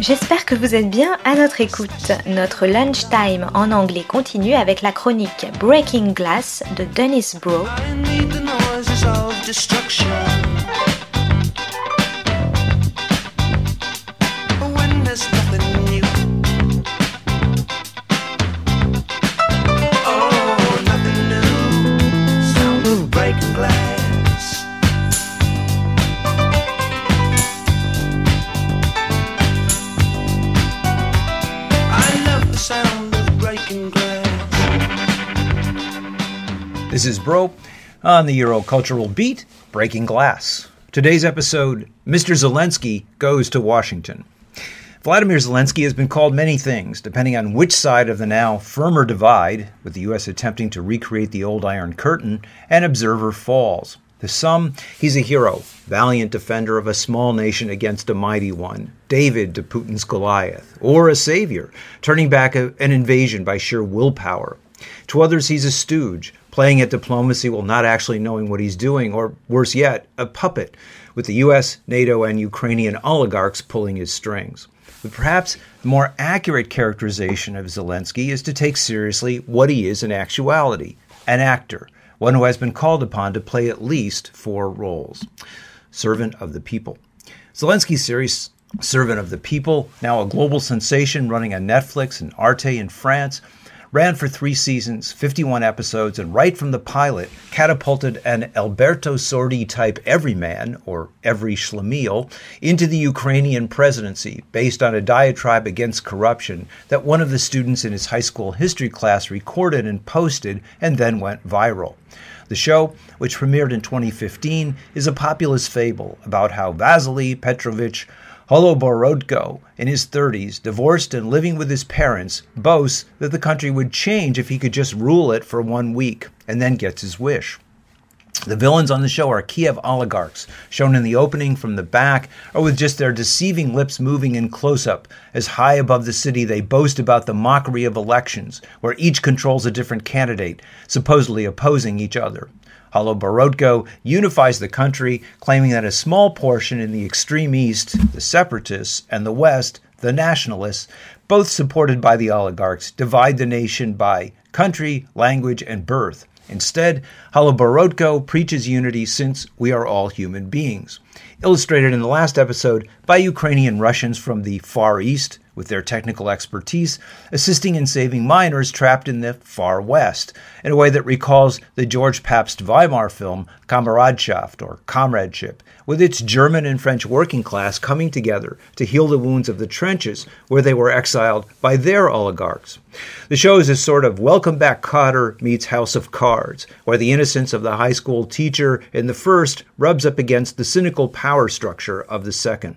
J'espère que vous êtes bien à notre écoute. Notre lunchtime en anglais continue avec la chronique Breaking Glass de Dennis Bro. This is Broe on the Euro Cultural Beat, Breaking Glass. Today's episode Mr. Zelensky goes to Washington. Vladimir Zelensky has been called many things, depending on which side of the now firmer divide, with the U.S. attempting to recreate the old Iron Curtain, an observer falls. To some, he's a hero, valiant defender of a small nation against a mighty one, David to Putin's Goliath, or a savior, turning back a, an invasion by sheer willpower. To others, he's a stooge, playing at diplomacy while not actually knowing what he's doing, or worse yet, a puppet, with the US, NATO, and Ukrainian oligarchs pulling his strings. But perhaps the more accurate characterization of Zelensky is to take seriously what he is in actuality an actor, one who has been called upon to play at least four roles. Servant of the People. Zelensky's series, Servant of the People, now a global sensation running on Netflix and Arte in France, ran for three seasons, 51 episodes, and right from the pilot, catapulted an Alberto Sordi type everyman, or every schlemiel, into the Ukrainian presidency based on a diatribe against corruption that one of the students in his high school history class recorded and posted and then went viral. The show, which premiered in 2015, is a populist fable about how Vasily Petrovich Holoborodko, in his 30s, divorced and living with his parents, boasts that the country would change if he could just rule it for one week, and then gets his wish. The villains on the show are Kiev oligarchs, shown in the opening from the back, or with just their deceiving lips moving in close up, as high above the city they boast about the mockery of elections, where each controls a different candidate, supposedly opposing each other. Holoborodko unifies the country, claiming that a small portion in the extreme east, the separatists, and the west, the nationalists, both supported by the oligarchs, divide the nation by country, language, and birth. Instead, Holoborodko preaches unity since we are all human beings. Illustrated in the last episode by Ukrainian Russians from the Far East, with their technical expertise, assisting in saving miners trapped in the far west, in a way that recalls the George Pabst Weimar film Kameradschaft or Comradeship, with its German and French working class coming together to heal the wounds of the trenches where they were exiled by their oligarchs. The show is a sort of Welcome Back Kotter meets House of Cards, where the innocence of the high school teacher in the first rubs up against the cynical power structure of the second.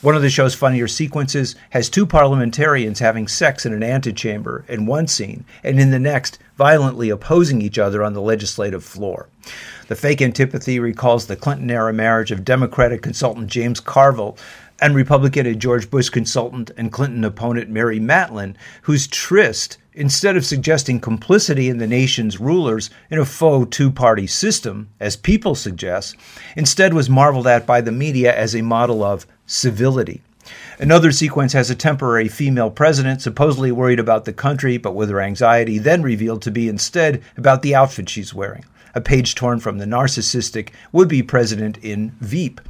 One of the show's funnier sequences has two parliamentarians having sex in an antechamber in one scene, and in the next, violently opposing each other on the legislative floor. The fake antipathy recalls the Clinton era marriage of Democratic consultant James Carville and Republican and George Bush consultant and Clinton opponent Mary Matalin, whose tryst instead of suggesting complicity in the nation's rulers in a faux two party system, as people suggest, instead was marveled at by the media as a model of civility. Another sequence has a temporary female president supposedly worried about the country, but with her anxiety then revealed to be instead about the outfit she's wearing a page torn from the narcissistic would be president in Veep.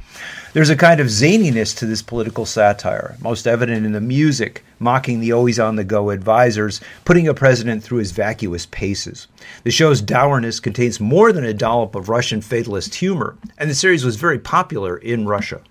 There's a kind of zaniness to this political satire, most evident in the music, mocking the always on the go advisors, putting a president through his vacuous paces. The show's dourness contains more than a dollop of Russian fatalist humor, and the series was very popular in Russia.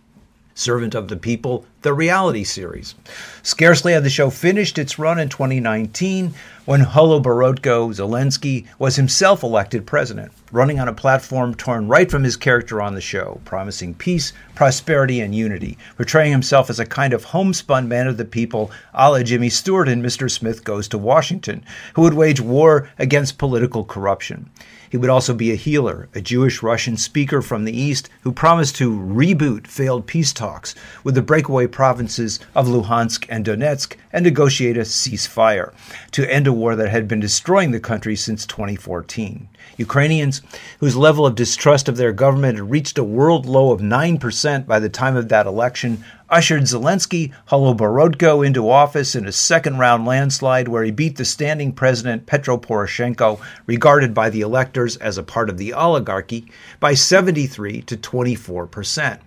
Servant of the People, the reality series. Scarcely had the show finished its run in 2019 when Holoborodko Zelensky was himself elected president, running on a platform torn right from his character on the show, promising peace, prosperity, and unity, portraying himself as a kind of homespun man of the people a la Jimmy Stewart in Mr. Smith Goes to Washington, who would wage war against political corruption. He would also be a healer, a Jewish Russian speaker from the East who promised to reboot failed peace talks with the breakaway provinces of Luhansk and Donetsk and negotiate a ceasefire to end a war that had been destroying the country since 2014. Ukrainians, whose level of distrust of their government had reached a world low of 9% by the time of that election, ushered Zelensky Holoborodko into office in a second round landslide where he beat the standing president Petro Poroshenko, regarded by the electors as a part of the oligarchy, by 73 to 24 percent.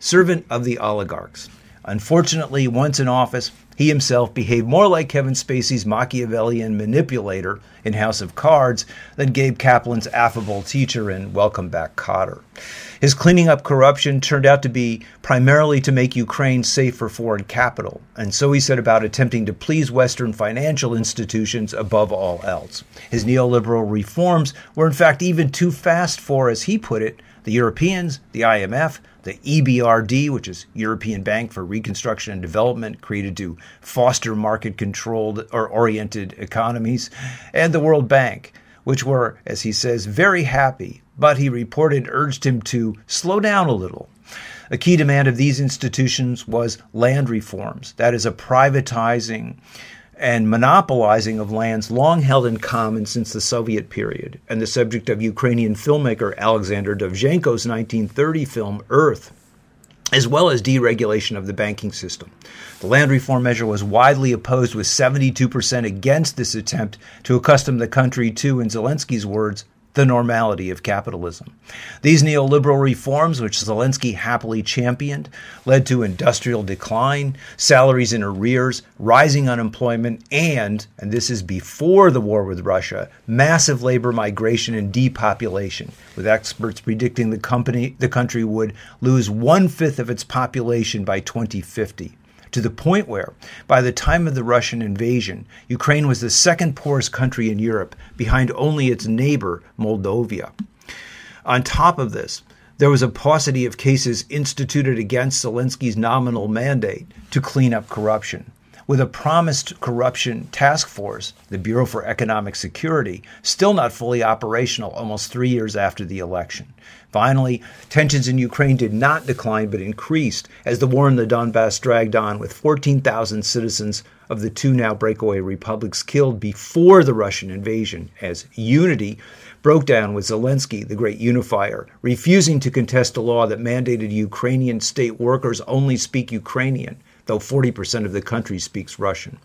Servant of the oligarchs. Unfortunately, once in office, he himself behaved more like Kevin Spacey's Machiavellian manipulator in House of Cards than Gabe Kaplan's affable teacher in Welcome Back, Kotter. His cleaning up corruption turned out to be primarily to make Ukraine safe for foreign capital, and so he set about attempting to please Western financial institutions above all else. His neoliberal reforms were, in fact, even too fast for, as he put it, the Europeans, the IMF, the EBRD, which is European Bank for Reconstruction and Development, created to foster market controlled or oriented economies, and the World Bank, which were, as he says, very happy, but he reported urged him to slow down a little. A key demand of these institutions was land reforms, that is, a privatizing and monopolizing of lands long held in common since the Soviet period, and the subject of Ukrainian filmmaker Alexander Dovzhenko's 1930 film Earth, as well as deregulation of the banking system. The land reform measure was widely opposed, with 72% against this attempt to accustom the country to, in Zelensky's words, the normality of capitalism. These neoliberal reforms, which Zelensky happily championed, led to industrial decline, salaries in arrears, rising unemployment, and, and this is before the war with Russia, massive labor migration and depopulation, with experts predicting the, company, the country would lose one fifth of its population by 2050 to the point where, by the time of the Russian invasion, Ukraine was the second poorest country in Europe, behind only its neighbor, Moldova. On top of this, there was a paucity of cases instituted against Zelensky's nominal mandate to clean up corruption with a promised corruption task force, the Bureau for Economic Security, still not fully operational almost three years after the election. Finally, tensions in Ukraine did not decline but increased as the war in the Donbass dragged on, with 14,000 citizens of the two now breakaway republics killed before the Russian invasion, as unity broke down with Zelensky, the great unifier, refusing to contest a law that mandated Ukrainian state workers only speak Ukrainian though 40% of the country speaks Russian.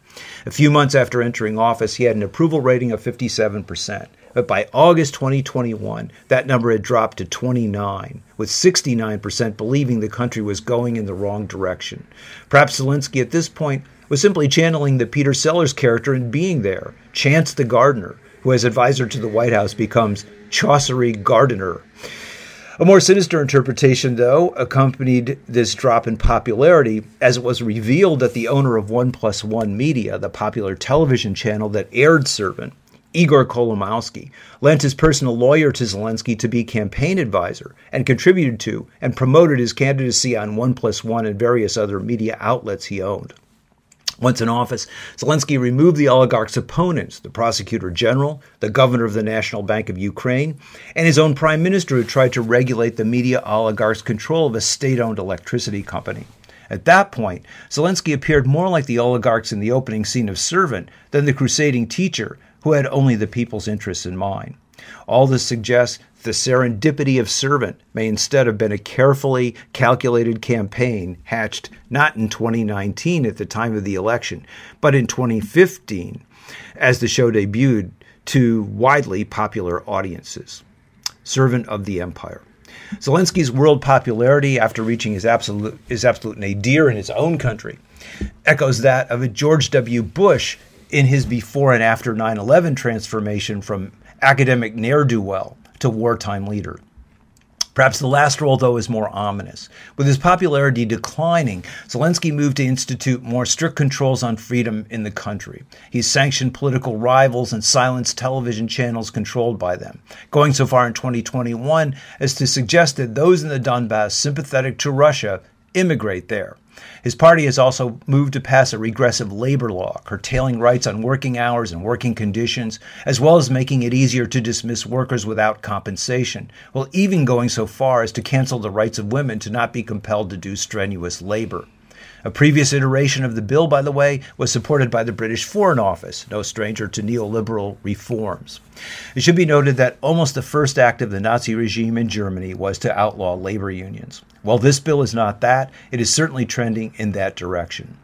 A few months after entering office, he had an approval rating of 57%. But by August 2021, that number had dropped to 29, with 69% believing the country was going in the wrong direction. Perhaps Zelensky at this point was simply channeling the Peter Sellers character in being there, Chance the gardener, who as advisor to the White House becomes Chauncey Gardiner. A more sinister interpretation, though, accompanied this drop in popularity as it was revealed that the owner of One Plus One Media, the popular television channel that aired Servant, Igor Kolomoisky, lent his personal lawyer to Zelensky to be campaign advisor and contributed to and promoted his candidacy on One Plus One and various other media outlets he owned. Once in office, Zelensky removed the oligarch's opponents, the prosecutor general, the governor of the National Bank of Ukraine, and his own prime minister, who tried to regulate the media oligarch's control of a state owned electricity company. At that point, Zelensky appeared more like the oligarchs in the opening scene of Servant than the crusading teacher who had only the people's interests in mind. All this suggests the serendipity of Servant may instead have been a carefully calculated campaign hatched not in 2019 at the time of the election, but in 2015 as the show debuted to widely popular audiences. Servant of the Empire. Zelensky's world popularity after reaching his absolute, his absolute nadir in his own country echoes that of a George W. Bush in his before and after 9 11 transformation from academic ne'er do well to wartime leader. Perhaps the last role, though, is more ominous. With his popularity declining, Zelensky moved to institute more strict controls on freedom in the country. He sanctioned political rivals and silenced television channels controlled by them, going so far in 2021 as to suggest that those in the Donbass sympathetic to Russia immigrate there. His party has also moved to pass a regressive labor law, curtailing rights on working hours and working conditions, as well as making it easier to dismiss workers without compensation, while even going so far as to cancel the rights of women to not be compelled to do strenuous labor. A previous iteration of the bill, by the way, was supported by the British Foreign Office, no stranger to neoliberal reforms. It should be noted that almost the first act of the Nazi regime in Germany was to outlaw labor unions. While this bill is not that, it is certainly trending in that direction.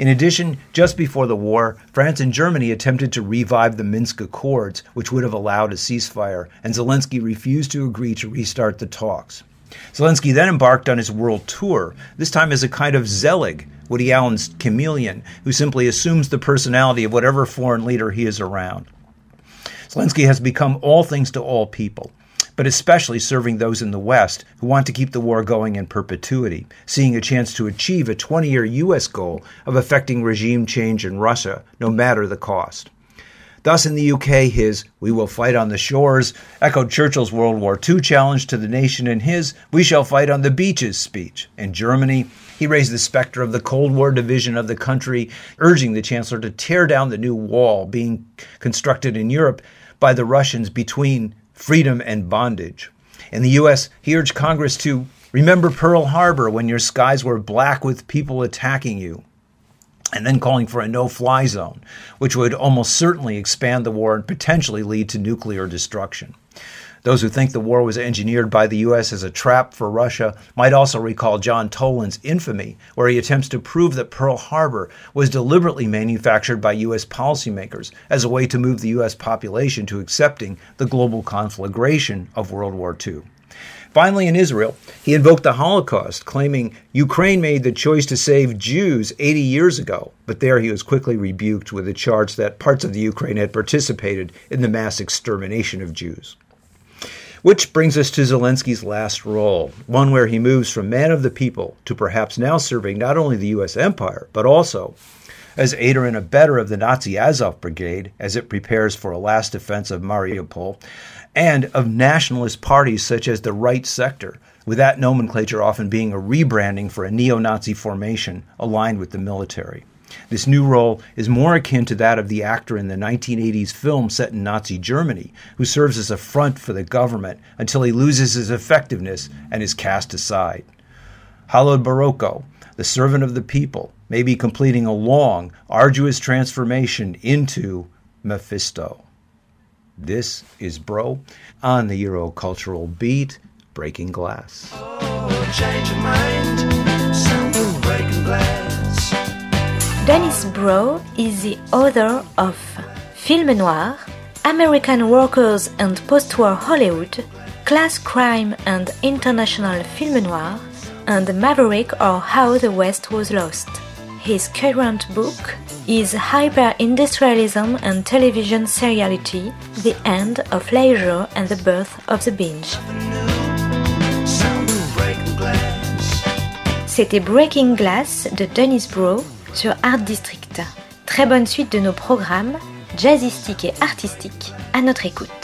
In addition, just before the war, France and Germany attempted to revive the Minsk Accords, which would have allowed a ceasefire, and Zelensky refused to agree to restart the talks. Zelensky then embarked on his world tour, this time as a kind of Zelig, Woody Allen's chameleon, who simply assumes the personality of whatever foreign leader he is around. Zelensky has become all things to all people, but especially serving those in the West who want to keep the war going in perpetuity, seeing a chance to achieve a 20 year U.S. goal of effecting regime change in Russia, no matter the cost. Thus, in the UK, his We Will Fight on the Shores echoed Churchill's World War II challenge to the nation in his We Shall Fight on the Beaches speech. In Germany, he raised the specter of the Cold War division of the country, urging the Chancellor to tear down the new wall being constructed in Europe by the Russians between freedom and bondage. In the U.S., he urged Congress to remember Pearl Harbor when your skies were black with people attacking you and then calling for a no fly zone, which would almost certainly expand the war and potentially lead to nuclear destruction. Those who think the war was engineered by the U.S. as a trap for Russia might also recall John Toland's infamy, where he attempts to prove that Pearl Harbor was deliberately manufactured by U.S. policymakers as a way to move the U.S. population to accepting the global conflagration of World War II. Finally, in Israel, he invoked the Holocaust, claiming Ukraine made the choice to save Jews 80 years ago. But there he was quickly rebuked with the charge that parts of the Ukraine had participated in the mass extermination of Jews. Which brings us to Zelensky's last role, one where he moves from man of the people to perhaps now serving not only the U.S. empire, but also as aider and abettor of the Nazi Azov Brigade as it prepares for a last defense of Mariupol, and of nationalist parties such as the Right Sector, with that nomenclature often being a rebranding for a neo Nazi formation aligned with the military. This new role is more akin to that of the actor in the 1980s film set in Nazi Germany, who serves as a front for the government until he loses his effectiveness and is cast aside. Holoborodko, the servant of the people, may be completing a long, arduous transformation into Mephisto. This is Broe on the Eurocultural Beat, Breaking Glass. Oh, Dennis Broe is the author of Film Noir, American Workers and Post-War Hollywood, Class Crime and International Film Noir, and Maverick or How the West Was Lost. His current book is Hyper-Industrialism and Television Seriality, The End of Leisure and the Birth of the Binge. C'était Breaking Glass de Dennis Bro sur Art District. Très bonne suite de nos programmes, jazzistiques et artistiques, à notre écoute.